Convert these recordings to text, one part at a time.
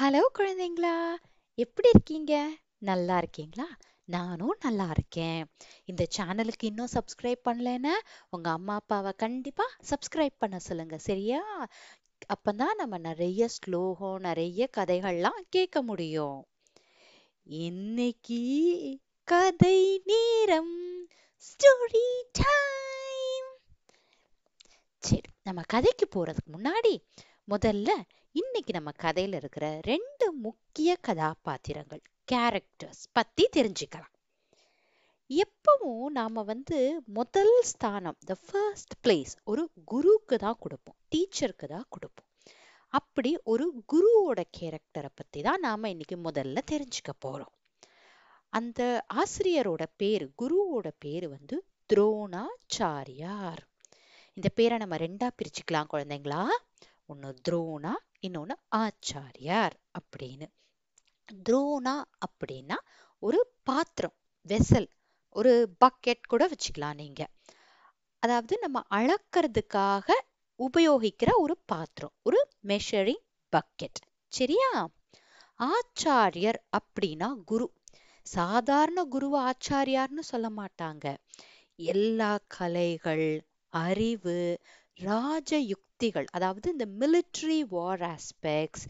Hello குழந்தைங்களா. எப்படி இருக்கீங்க? நல்லா இருக்கீங்களா? நானும் நல்லா இருக்கேன். இந்த சேனலுக்கு இன்னும் சப்ஸ்கிரைப் பண்ணலைன்னா உங்கள் அம்மா அப்பாவை கண்டிப்பாக சப்ஸ்கிரைப் பண்ண சொல்லுங்கள் சரியா? அப்பதான் நம்ம நிறைய ஸ்லோகம் நிறைய கதைகள்லாம் கேட்க முடியும். இன்னைக்கு கதை நேரம் ஸ்டோரி டைம் சரி நம்ம கதைக்கு போகிறதுக்கு முன்னாடி முதல்ல இன்னைக்கு நம்ம கதையில இருக்கிற ரெண்டு முக்கிய கதாபாத்திரங்கள் கேரக்டர்ஸ் பத்தி தெரிஞ்சுக்கலாம். எப்பவும் நாம வந்து முதல் ஸ்தானம் த ஃபர்ஸ்ட் பிளேஸ் ஒரு குருவுக்கு தான் கொடுப்போம் டீச்சருக்கு தான் கொடுப்போம். அப்படி ஒரு குருவோட கேரக்டரை பத்தி தான் நாம இன்னைக்கு முதல்ல தெரிஞ்சுக்க போறோம். அந்த ஆசிரியரோட பேரு குருவோட பேரு வந்து துரோணாச்சாரியார். இந்த பேரை நம்ம ரெண்டா பிரிச்சுக்கலாம் குழந்தைங்களா? ஒன்று துரோணா இன்னொன்னு ஆச்சாரியார் அப்படின்னு. துரோணா அப்படின்னா ஒரு பாத்திரம் வெசல் ஒரு பக்கெட் கூட வச்சுக்கலாம் நீங்க. அதாவது நம்ம அளக்கிறதுக்காக உபயோகிக்கிற ஒரு பாத்திரம் ஒரு மெஷரிங் பக்கெட் சரியா? ஆச்சாரியர் அப்படின்னா குரு. சாதாரண குரு ஆச்சாரியார்னு சொல்ல மாட்டாங்க. எல்லா கலைகள் அறிவு ராஜயுக்தி யுக்திகள் அதாவது இந்த மிலிட்ரி வார் ஆஸ்பெக்ட்ஸ்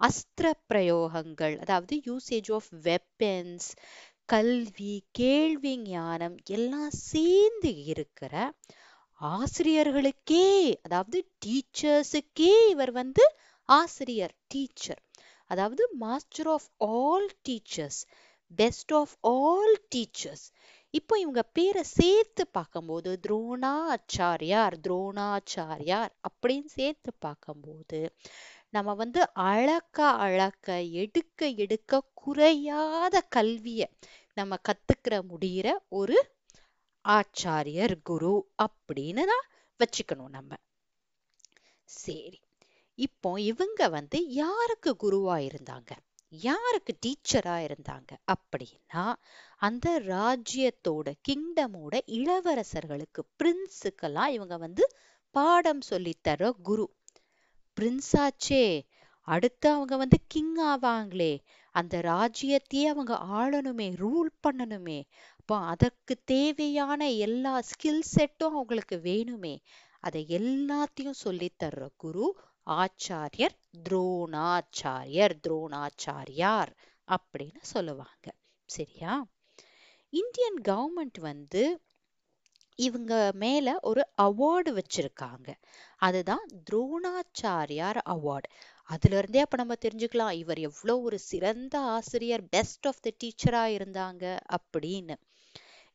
அஸ்திர பிரயோகங்கள் அதாவது யூசேஜ் ஆஃப் வெப்பன்ஸ் கல்வி கேள்வி ஞானம் எல்லாம் சேர்ந்து இருக்கிற ஆசிரியர்களுக்கே அதாவது டீச்சர்ஸுக்கே இவர் வந்து ஆசிரியர் டீச்சர் அதாவது master of all teachers best of all teachers இப்போ இவங்க பேரை சேர்த்து பார்க்கும்போது துரோணாச்சாரியார் துரோணாச்சாரியார் அப்படின்னு சேர்த்து பார்க்கும்போது நம்ம வந்து அழக்க அழக்க எடுக்க எடுக்க குறையாத கல்வியை நம்ம கத்துக்கிற முடிகிற ஒரு ஆச்சாரியர் குரு அப்படின்னு தான் வச்சுக்கணும் நம்ம. சரி இப்போ இவங்க வந்து யாருக்கு குருவா இருந்தாங்க? யாருக்கு டீச்சரா இருந்தாங்க அப்படின்னா அந்த ராஜ்யத்தோட கிங்டமோட இளவரசர்களுக்கு பிரின்ஸுக்கெல்லாம் இவங்க வந்து பாடம் சொல்லித்தர குரு. பிரின்ஸாச்சே அடுத்து அவங்க வந்து கிங் ஆவாங்களே. அந்த ராஜ்யத்தையே அவங்க ஆளணுமே ரூல் பண்ணணுமே. அப்போ அதற்கு தேவையான எல்லா ஸ்கில் செட்டும் அவங்களுக்கு வேணுமே. அதை எல்லாத்தையும் சொல்லித்தர்ற குரு ஆச்சாரியர் துரோணாச்சாரியர் துரோணாச்சாரியார் அப்படின்னு சொல்லுவாங்க. சரியா? இந்தியன் கவர்மெண்ட் வந்து இவங்க மேல ஒரு அவார்டு வச்சிருக்காங்க. அதுதான் துரோணாச்சாரியார் அவார்டு. அதுல இருந்தே அப்ப நம்ம தெரிஞ்சுக்கலாம் இவர் எவ்வளவு ஒரு சிறந்த ஆசிரியர் பெஸ்ட் ஆஃப் த டீச்சரா இருந்தாங்க அப்படின்னு.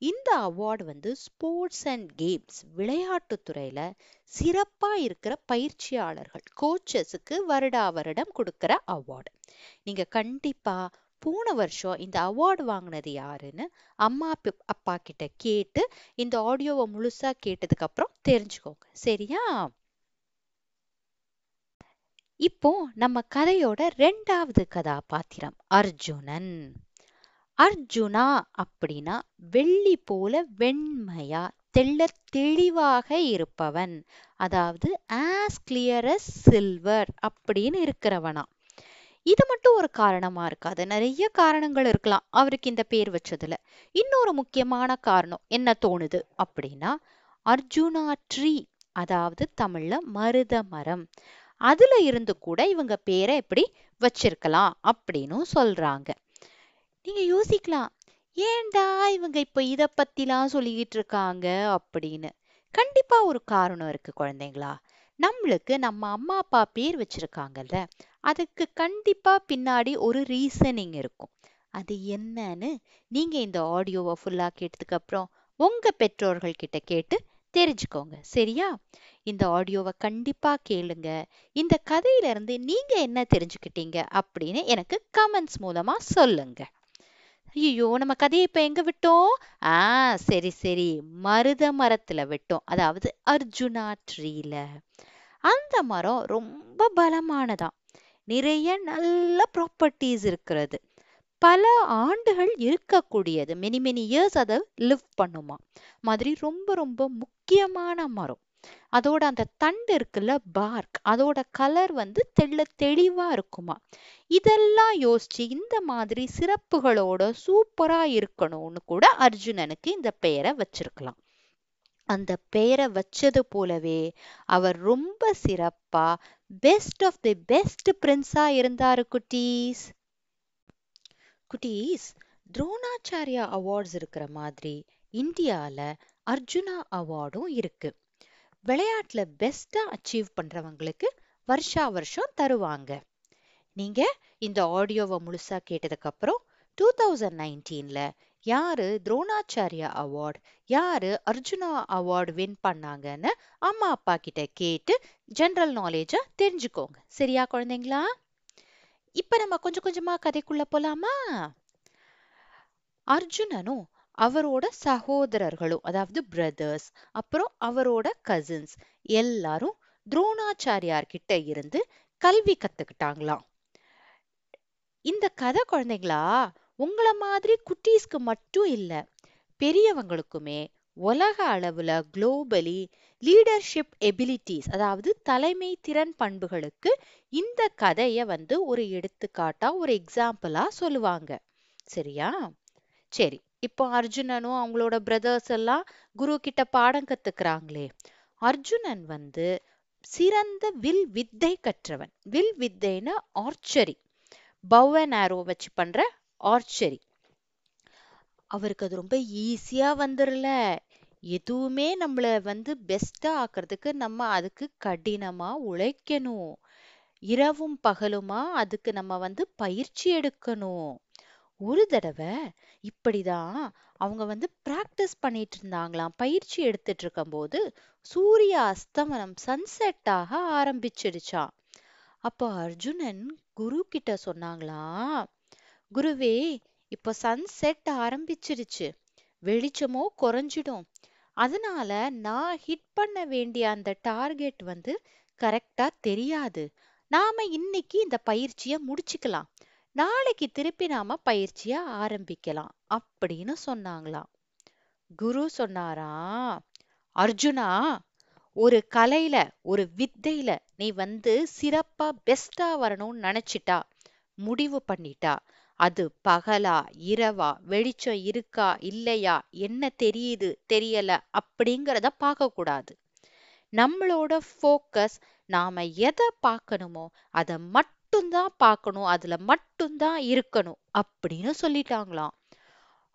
இந்த அவார்டு வந்து ஸ்போர்ட்ஸ் அண்ட் கேம்ஸ் விளையாட்டு துறையில சிறப்பா இருக்கிற பயிற்சியாளர்கள் கோச்சஸுக்கு வருடா வருடம் கொடுக்குற அவார்டு நீங்க கண்டிப்பா போன வருஷம் இந்த அவார்டு வாங்கினது யாருன்னு அம்மா அப்பா கிட்ட கேட்டு இந்த ஆடியோவை முழுசா கேட்டதுக்கு அப்புறம் தெரிஞ்சுக்கோங்க. சரியா? இப்போ நம்ம கதையோட ரெண்டாவது கதாபாத்திரம் அர்ஜுனன். அர்ஜுனா அப்படின்னா வெள்ளி போல வெண்மையா தெள்ள தெளிவாக இருப்பவன். அதாவது ஆஸ் கிளியர் அஸ் சில்வர் அப்படின்னு இருக்கிறவனா. இது மட்டும் ஒரு காரணமா இருக்காது. நிறைய காரணங்கள் இருக்கலாம். அவருக்கு இந்த பேர் வச்சதுல. இன்னொரு முக்கியமான காரணம் என்ன தோணுது அப்படின்னா அர்ஜுனா ட்ரீ அதாவது தமிழ்ல மருத மரம். அதுல இருந்து கூட இவங்க பேரை எப்படி வச்சிருக்கலாம் அப்படின்னு சொல்றாங்க. நீங்க யோசிக்கலாம். ஏண்டா இவங்க இப்ப இத பத்திலாம் சொல்லிக்கிட்டு இருக்காங்க அப்படின்னு. கண்டிப்பா ஒரு காரணம் இருக்கு குழந்தைங்களா. நம்மளுக்கு நம்ம அம்மா அப்பா பேர் வச்சிருக்காங்கல்ல. அதுக்கு கண்டிப்பா பின்னாடி ஒரு ரீசனிங் இருக்கும். அது என்னன்னு நீங்க இந்த ஆடியோவை ஃபுல்லா கேட்டதுக்கு அப்புறம் உங்க பெற்றோர்கள் கிட்ட கேட்டு தெரிஞ்சுக்கோங்க. சரியா? இந்த ஆடியோவை கண்டிப்பா கேளுங்க. இந்த கதையில இருந்து நீங்க என்ன தெரிஞ்சுக்கிட்டீங்க அப்படின்னு எனக்கு கமெண்ட்ஸ் மூலமா சொல்லுங்க. ஐயோ நம்ம கதையை இப்ப எங்க விட்டோம்? ஆ சரி சரி. மருத மரத்துல விட்டோம். அதாவது அர்ஜுனா ட்ரீல. அந்த மரம் ரொம்ப பலமானதாம். நிறைய நல்ல ப்ராப்பர்ட்டிஸ் இருக்கிறது. பல ஆண்டுகள் இருக்கக்கூடியது. மெனி மெனி இயர்ஸ் அதை லிவ் பண்ணுமா மாதிரி ரொம்ப ரொம்ப முக்கியமான மரம். அதோட அந்த தண்டு இருக்குல்ல பார்க் அதோட கலர் வந்து தெள்ள தெளிவா இருக்குமா? இதெல்லாம் யோசிச்சு இந்த மாதிரி சிறப்புகளோட சூப்பரா இருக்கணும்னு கூட அர்ஜுனனுக்கு இந்த பெயரை வச்சிருக்கலாம். அந்த பெயரை வச்சது போலவே அவர் ரொம்ப சிறப்பா பெஸ்ட் ஆஃப் தி பெஸ்ட் பிரின்ஸா இருந்தாரு குட்டீஸ். குட்டீஸ் துரோணாச்சாரியா அவார்ட்ஸ் இருக்கிற மாதிரி இந்தியால அர்ஜுனா அவார்டும் இருக்கு. விளையாட்டுல பெஸ்டா அச்சீவ் பண்றவங்களுக்கு வருஷா வருஷம் தருவாங்க. நீங்க இந்த ஆடியோவை முழுசா கேட்டதுக்கு அப்புறம் டூ தௌசண்ட் நைன்டீன்ல யாரு துரோணாச்சாரியா அவார்ட் யாரு அர்ஜுனா அவார்டு வின் பண்ணாங்கன்னு அம்மா அப்பா கிட்ட கேட்டு ஜெனரல் நாலேஜ தெரிஞ்சுக்கோங்க. சரியா குழந்தைங்களா? இப்ப நம்ம கொஞ்சம் கொஞ்சமா கதைக்குள்ள போலாமா? அர்ஜுனனும் அவரோட சகோதரர்களும் அதாவது பிரதர்ஸ் அப்புறம் அவரோட கசின்ஸ் எல்லாரும் துரோணாச்சாரியார் கிட்ட இருந்து கல்வி கத்துக்கிட்டாங்களாம். இந்த கதை குழந்தைங்களா உங்கள மாதிரி குட்டீஸ்க்கு மட்டும் இல்ல பெரியவங்களுக்குமே உலக அளவுல குளோபலி லீடர்ஷிப் எபிலிட்டிஸ் அதாவது தலைமை திறன் பண்புகளுக்கு இந்த கதைய வந்து ஒரு எடுத்துக்காட்டா ஒரு எக்ஸாம்பிளா சொல்லுவாங்க. சரியா? சரி இப்போ அர்ஜுனனும் அவங்களோட பிரதர்ஸ் எல்லாம் குரு கிட்ட பாடம் கத்துக்கிறாங்களே. அர்ஜுனன் வந்து சிறந்த வில் வித்தை கற்றவன். வில் வித்தைன்னா ஆர்ச்சரி பவ் அண்ட் ஆரோ வச்சு பண்ற ஆர்ச்சரி அவருக்கு அது ரொம்ப ஈஸியா வந்துடல எதுவுமே நம்மள வந்து பெஸ்டா ஆக்குறதுக்கு நம்ம அதுக்கு கடினமா உழைக்கணும். இரவும் பகலுமா அதுக்கு நம்ம வந்து பயிற்சி எடுக்கணும். ஒரு தடவை இப்படிதான் அவங்க வந்து பிராக்டிஸ் பண்ணிட்டு இருந்தாங்களாம் பயிற்சி எடுத்துட்டு இருக்கும்போது சூரிய அஸ்தமனம் சன்செட் ஆக ஆரம்பிச்சிடுச்சாம். அப்போ அர்ஜுனன் குரு கிட்ட சொன்னாங்களாம் குருவே இப்போ சன்செட் ஆரம்பிச்சிருச்சு வெளிச்சமோ குறைஞ்சிடும். அதனால நான் ஹிட் பண்ண வேண்டிய அந்த டார்கெட் வந்து கரெக்டா தெரியாது. நாம இன்னைக்கு இந்த பயிற்சிய முடிச்சுக்கலாம். நாளைக்கு திருப்பி நாம பயிற்சிய ஆரம்பிக்கலாம் அப்படின்னு சொன்னாங்களாம். குரு சொன்னாரா அர்ஜுனா ஒரு கலையில ஒரு வித்தையில நீ வந்து சிறப்பா பெஸ்டா வரணும்னு நினைச்சிட்டா முடிவு பண்ணிட்டா அது பகலா இரவா வெளிச்சம் இருக்கா இல்லையா என்ன தெரியுது தெரியல அப்படிங்கிறத பார்க்கக்கூடாது. நம்மளோட ஃபோக்கஸ் நாம எதை பார்க்கணுமோ அதை மட்டும்தான் பார்க்கணும் அதுல மட்டும்தான் இருக்கணும் அப்படின்னு சொல்லிட்டாங்களாம்.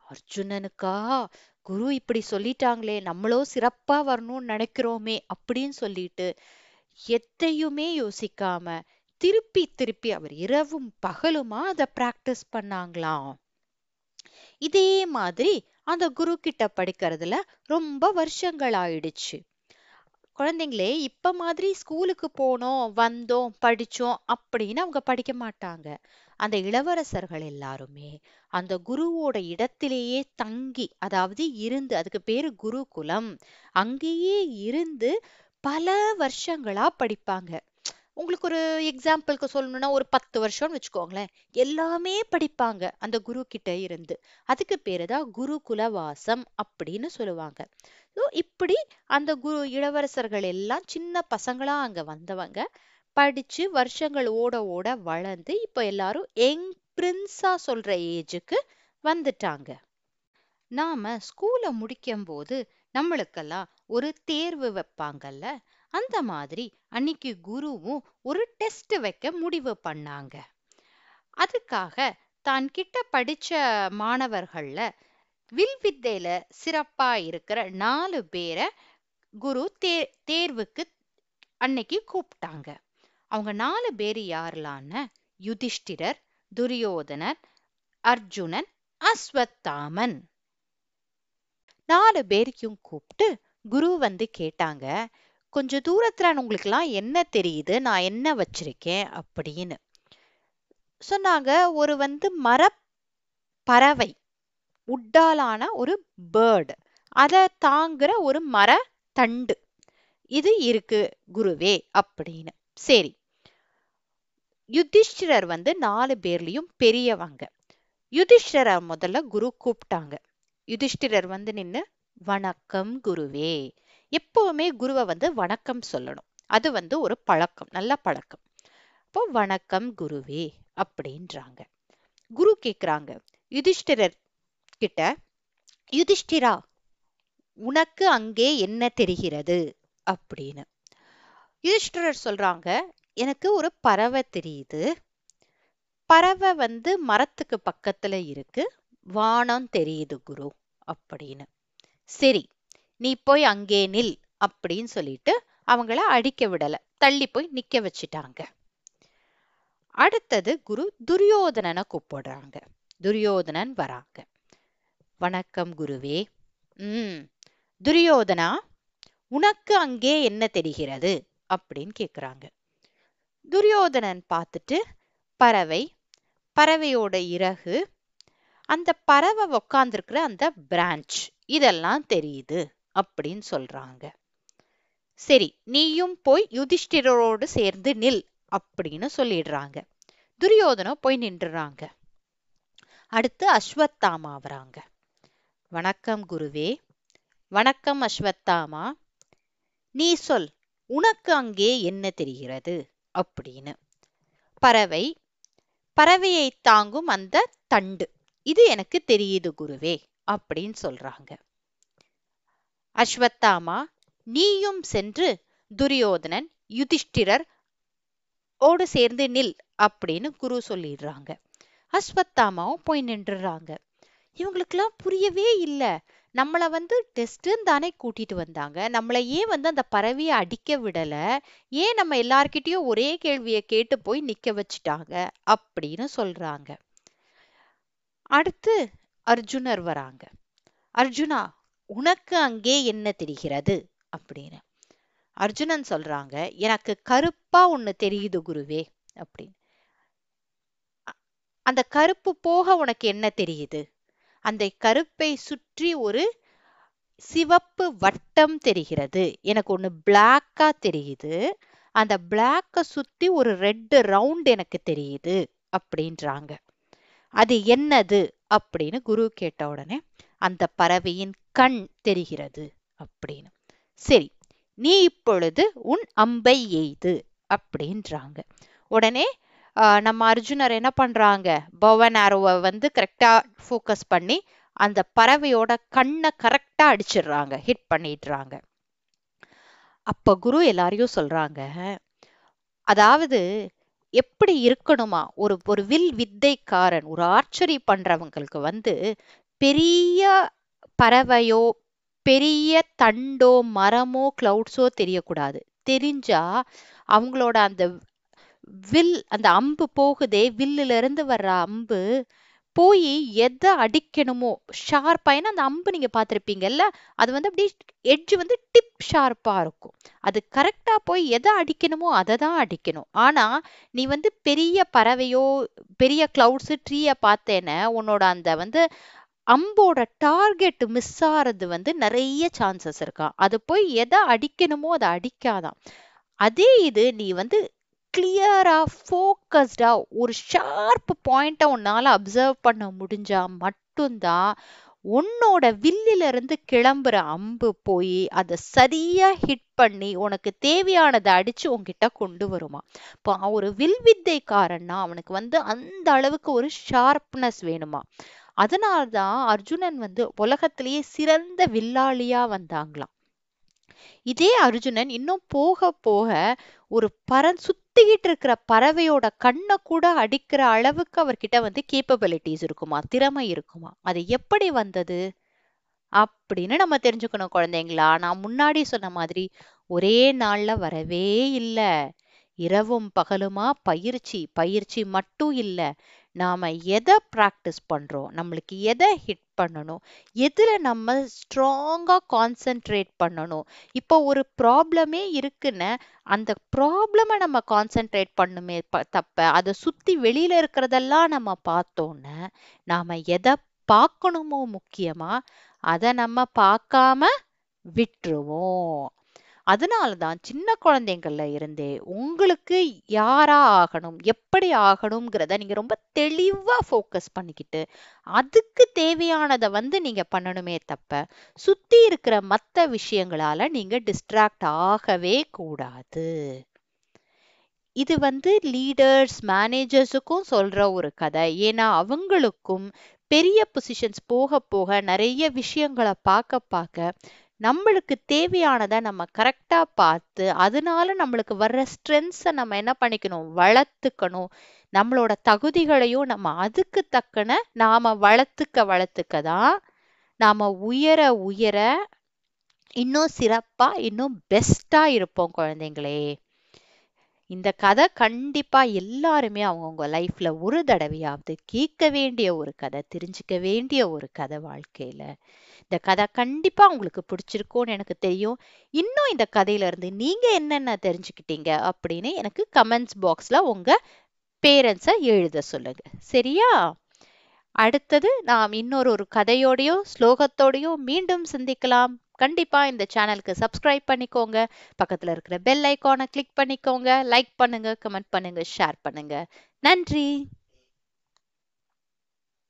அர்ஜுனனுக்கா குரு இப்படி சொல்லிட்டாங்களே நம்மளோ சிறப்பா வரணும்னு நினைக்கிறோமே அப்படின்னு சொல்லிட்டு எத்தையுமே யோசிக்காம திருப்பி திருப்பி அவர் இரவும் பகலுமா அதை பிராக்டிஸ் பண்ணாங்களாம். இதே மாதிரி அந்த குரு கிட்ட படிக்கிறதுல ரொம்ப வருஷங்கள் ஆயிடுச்சு. குழந்தைங்களே இப்ப மாதிரி ஸ்கூலுக்கு போனோம் வந்தோம் படிச்சோம் அப்படின்னு அவங்க படிக்க மாட்டாங்க. அந்த இளவரசர்கள் எல்லாருமே அந்த குருவோட இடத்திலேயே தங்கி அதாவது இருந்து அதுக்கு பேரு குருகுலம் அங்கேயே இருந்து பல வருஷங்களா படிப்பாங்க. உங்களுக்கு ஒரு எக்ஸாம்பிளுக்கு சொல்லணும்னா ஒரு பத்து வருஷம்னு வச்சுக்கோங்களேன். எல்லாமே படிப்பாங்க அந்த குரு கிட்ட இருந்து. அதுக்கு பேரு தான் குருகுல வாசம் அப்படின்னு சொல்லுவாங்க. ஸோ இப்படி அந்த குரு இளவரசர்கள் எல்லாம் சின்ன பசங்களா அங்க வந்தவங்க படிச்சு வருஷங்கள் ஓட ஓட வளர்ந்து இப்போ எல்லாரும் யங் பிரின்ஸா சொல்ற ஏஜுக்கு வந்துட்டாங்க. நாம ஸ்கூலை முடிக்கும் போது நம்மளுக்கெல்லாம் ஒரு தேர்வு வைப்பாங்கல்ல அந்த மாதிரி அன்னைக்கு குருவும் ஒரு டெஸ்ட் வைக்க முடிவு பண்ணாங்க. அதுக்காக தான் கிட்ட படிச்ச மாணவர்கள்ல வில்வித்தையில சிறப்பா இருக்கிற நாலு பேரை குரு தே தேர்வுக்கு அன்னைக்கு கூப்பிட்டாங்க. அவங்க நாலு பேர் யாரெல்லாம்னு யுதிஷ்டிரர் துரியோதனர் அர்ஜுனன் அஸ்வத்தாமன். நாலு பேரையும் கூப்பிட்டு குரு வந்து கேட்டாங்க கொஞ்ச தூரத்துல உங்களுக்குலாம் என்ன தெரியுது? நான் என்ன வச்சிருக்கேன்? அப்படின்னு. சொன்னாங்க. ஒரு வந்து மர பறவை உட்டாலான ஒரு பேர்டு அதை தாங்குற ஒரு மர தண்டு இது இருக்கு குருவே அப்படின்னு. சரி. யுதிஷ்டிரர் வந்து நாலு பேர்லயும் பெரியவங்க. யுதிஷ்டிரர் முதல்ல குரு கூப்பிட்டாங்க. யுதிஷ்டிரர் வந்து நின்னு வணக்கம் குருவே. எப்பவுமே குருவை வந்து வணக்கம் சொல்லணும். அது வந்து ஒரு பழக்கம் நல்ல பழக்கம். இப்போ வணக்கம் குருவே அப்படின்றாங்க. குரு கேக்குறாங்க யுதிஷ்டிரர் கிட்ட யுதிஷ்டிரா உனக்கு அங்கே என்ன தெரிகிறது? அப்படின்னு. யுதிஷ்டிரர் சொல்றாங்க எனக்கு ஒரு பறவை தெரியுது. பறவை வந்து மரத்துக்கு பக்கத்துல இருக்கு. வானம் தெரியுது குரு. அப்படின்னு. சரி நீ போய் அங்கே நில் அப்படின்னு சொல்லிட்டு அவங்கள அடிக்க விடல. தள்ளி போய் நிக்க வச்சிட்டாங்க. அடுத்தது குரு துரியோதனனை கூப்பிடுறாங்க. துரியோதனன் வராங்க. வணக்கம் குருவே. ம். துரியோதனா உனக்கு அங்கே என்ன தெரிகிறது? அப்படின்னு கேக்குறாங்க. துரியோதனன் பார்த்துட்டு பறவை பறவையோட இறகு அந்த பறவை உக்காந்துருக்கிற அந்த பிரான்ச் இதெல்லாம் தெரியுது. அப்படின்னு சொல்றாங்க. சரி நீயும் போய் யுதிஷ்டிரரோடு சேர்ந்து நில் அப்படின்னு சொல்லிடுறாங்க. துரியோதனம் போய் நின்றுறாங்க. அடுத்து அஸ்வத்தாமா வராங்க. வணக்கம் குருவே. வணக்கம் அஸ்வத்தாமா. நீ சொல் உனக்கு அங்கே என்ன தெரிகிறது? அப்படின்னு. பறவை பறவையை தாங்கும் அந்த தண்டு. இது எனக்கு தெரியுது குருவே அப்படின்னு சொல்றாங்க. அஸ்வத்தாமா நீயும் சென்று துரியோதனன் யுதிஷ்டிரர் ஓடு சேர்ந்து நில் அப்படின்னு குரு சொல்லிடுறாங்க. அஸ்வத்தாமாவும் போய் நின்றுறாங்க. இவங்களுக்கெல்லாம் புரியவே இல்லை. நம்மள வந்து டெஸ்ட்டுன்னு தானே கூட்டிட்டு வந்தாங்க. நம்மளை ஏன் வந்து அந்த பறவையை அடிக்க விடல? ஏன் நம்ம எல்லார்கிட்டயும் ஒரே கேள்வியை கேட்டு போய் நிக்க வச்சுட்டாங்க? அப்படின்னு சொல்றாங்க. அடுத்து அர்ஜுனர் வராங்க. அர்ஜுனா உனக்கு அங்கே என்ன தெரிகிறது? அப்படின்னு. அர்ஜுனன் சொல்றாங்க எனக்கு கருப்பா ஒண்ணு தெரியுது குருவே அப்படின்னு. அந்த கருப்பு போக உனக்கு என்ன தெரியுது? அந்த கருப்பை சுற்றி ஒரு சிவப்பு வட்டம் தெரிகிறது. எனக்கு ஒண்ணு பிளாக்கா தெரியுது. அந்த பிளாக்க சுத்தி ஒரு ரெட்டு ரவுண்ட் எனக்கு தெரியுது அப்படின்றாங்க. அது என்னது? அப்படின்னு குரு கேட்ட உடனே அந்த பறவையின் கண் தெரிகிறது அப்படின்னு. சரி நீ இப்பொழுது உன் அம்பை எய்து அப்படின்றாங்க. உடனே நம்ம அர்ஜுனர் என்ன பண்றாங்க? பவன் ஆரோவை வந்து கரெக்டா ஃபோக்கஸ் பண்ணி அந்த பறவையோட கண்ணை கரெக்டா அடிச்சிடுறாங்க ஹிட் பண்ணிடுறாங்க. அப்ப குரு எல்லாரையும் சொல்றாங்க அதாவது எப்படி இருக்கணுமா? ஒரு ஒரு வில் வித்தைக்காரன் ஒரு ஆர்ச்சரி பண்றவங்களுக்கு வந்து பெரிய பறவையோ பெரிய தண்டோ மரமோ கிளவுட்ஸோ தெரியக்கூடாது. தெரிஞ்சா அவங்களோட அந்த வில் அந்த அம்பு போகுதே வில்லிலிருந்து வர்ற அம்பு போய் எதை அடிக்கணுமோ ஷார்ப்பாக ஏன்னா அந்த அம்பு நீங்க பார்த்துருப்பீங்கல்ல அது வந்து அப்படியே எட்ஜ் வந்து டிப் ஷார்ப்பா இருக்கும். அது கரெக்டா போய் எதை அடிக்கணுமோ அதை தான் அடிக்கணும். ஆனா நீ வந்து பெரிய பறவையோ பெரிய கிளவுட்ஸ் ட்ரீய பார்த்தேன்னு உன்னோட அந்த வந்து அம்போட டார்கெட் மிஸ் ஆகிறது வந்து நிறைய சான்சஸ் இருக்கா. அது போய் எதை அடிக்கணுமோ அதை அடிக்காதான். அதே இது நீ வந்து கிளியராக ஃபோக்கஸ்டாக ஒரு ஷார்ப் பாயிண்ட்டை உன்னால அப்சர்வ் பண்ண முடிஞ்சா மட்டும்தான் உன்னோட வில்லில இருந்து கிளம்புற அம்பு போய் அதை சரியா ஹிட் பண்ணி உனக்கு தேவையானதை அடிச்சு உன்கிட்ட கொண்டு வருமா. இப்போ ஒரு வில் வித்தைக்காரன்னா அவனுக்கு வந்து அந்த அளவுக்கு ஒரு ஷார்ப்னஸ் வேணுமா. அதனால்தான் அர்ஜுனன் வந்து உலகத்திலேயே சிறந்த வில்லாளியா வந்தாங்களாம். இதே அர்ஜுனன் இன்னும் போக போக ஒரு பற சுத்திக்கிட்டு இருக்கிற பறவையோட கண்ணை கூட அடிக்கிற அளவுக்கு அவர்கிட்ட வந்து கேப்பபிலிட்டிஸ் இருக்குமா திறமை இருக்குமா? அது எப்படி வந்தது? அப்படின்னு நம்ம தெரிஞ்சுக்கணும் குழந்தைங்களா. நான் முன்னாடி சொன்ன மாதிரி ஒரே நாள்ல வரவே இல்லை. இரவும் பகலுமா? பயிற்சி. பயிற்சி மட்டும் இல்லை. நாம எதை ப்ராக்டிஸ் பண்ணுறோம் நம்மளுக்கு எதை ஹிட் பண்ணணும் எதில் நம்ம ஸ்ட்ராங்காக கான்சென்ட்ரேட் பண்ணணும். இப்போ ஒரு ப்ராப்ளமே இருக்குன்னு அந்த ப்ராப்ளமை நம்ம கான்சென்ட்ரேட் பண்ணுமே தப்ப அதை சுத்தி வெளியில இருக்கிறதெல்லாம் நம்ம பார்த்தோன்னு நாம எதை பார்க்கணுமோ முக்கியமா அதை நம்ம பார்க்காம விட்டுருவோம். அதனால தான் சின்ன குழந்தைங்கள்ல இருந்தே உங்களுக்கு யாரா ஆகணும் எப்படி ஆகணுங்கிறத நீங்க ரொம்ப தெளிவா ஃபோக்கஸ் பண்ணிக்கிட்டு அதுக்கு தேவையானதை வந்து நீங்க பண்ணணுமே தப்ப சுத்தி இருக்கிற மத்த விஷயங்களால நீங்க டிஸ்ட்ராக்ட் ஆகவே கூடாது. இது வந்து லீடர்ஸ் மேனேஜர்ஸுக்கும் சொல்ற ஒரு கதை. ஏன்னா அவங்களுக்கும் பெரிய பொசிஷன்ஸ் போக போக நிறைய விஷயங்களை பார்க்க பார்க்க நம்மளுக்கு தேவையானதை நம்ம கரெக்டாக பார்த்து அதனால நம்மளுக்கு வர்ற ஸ்ட்ரென்த்ஸை நம்ம என்ன பண்ணிக்கணும்? வளர்த்துக்கணும். நம்மளோட தகுதிகளையும் நம்ம அதுக்கு தக்கன நாம வளர்த்துக்க வளர்த்துக்க தான் நாம உயர உயர இன்னும் சிறப்பாக இன்னும் பெஸ்ட்டாக இருப்போம் குழந்தைங்களே. இந்த கதை கண்டிப்பா எல்லாருமே அவங்கவுங்க லைஃப்ல ஒரு தடவையாவது கேட்க வேண்டிய ஒரு கதை தெரிஞ்சுக்க வேண்டிய ஒரு கதை வாழ்க்கையில. இந்த கதை கண்டிப்பா உங்களுக்கு பிடிச்சிருக்கும்னு எனக்கு தெரியும். இன்னும் இந்த கதையில இருந்து நீங்க என்னென்ன தெரிஞ்சுக்கிட்டீங்க அப்படின்னு எனக்கு கமெண்ட்ஸ் பாக்ஸ்ல உங்க பேரண்ட்ஸை எழுத சொல்லுங்க. சரியா? அடுத்தது நாம் இன்னொரு ஒரு கதையோடையோ ஸ்லோகத்தோடையோ மீண்டும் சந்திக்கலாம். கண்டிப்பா இந்த சேனலுக்கு சப்ஸ்கிரைப் பண்ணிக்கோங்க. பக்கத்துல இருக்கிற பெல் ஐக்கானை கிளிக் பண்ணிக்கோங்க. லைக் பண்ணுங்க கமெண்ட் பண்ணுங்க ஷேர் பண்ணுங்க. நன்றி!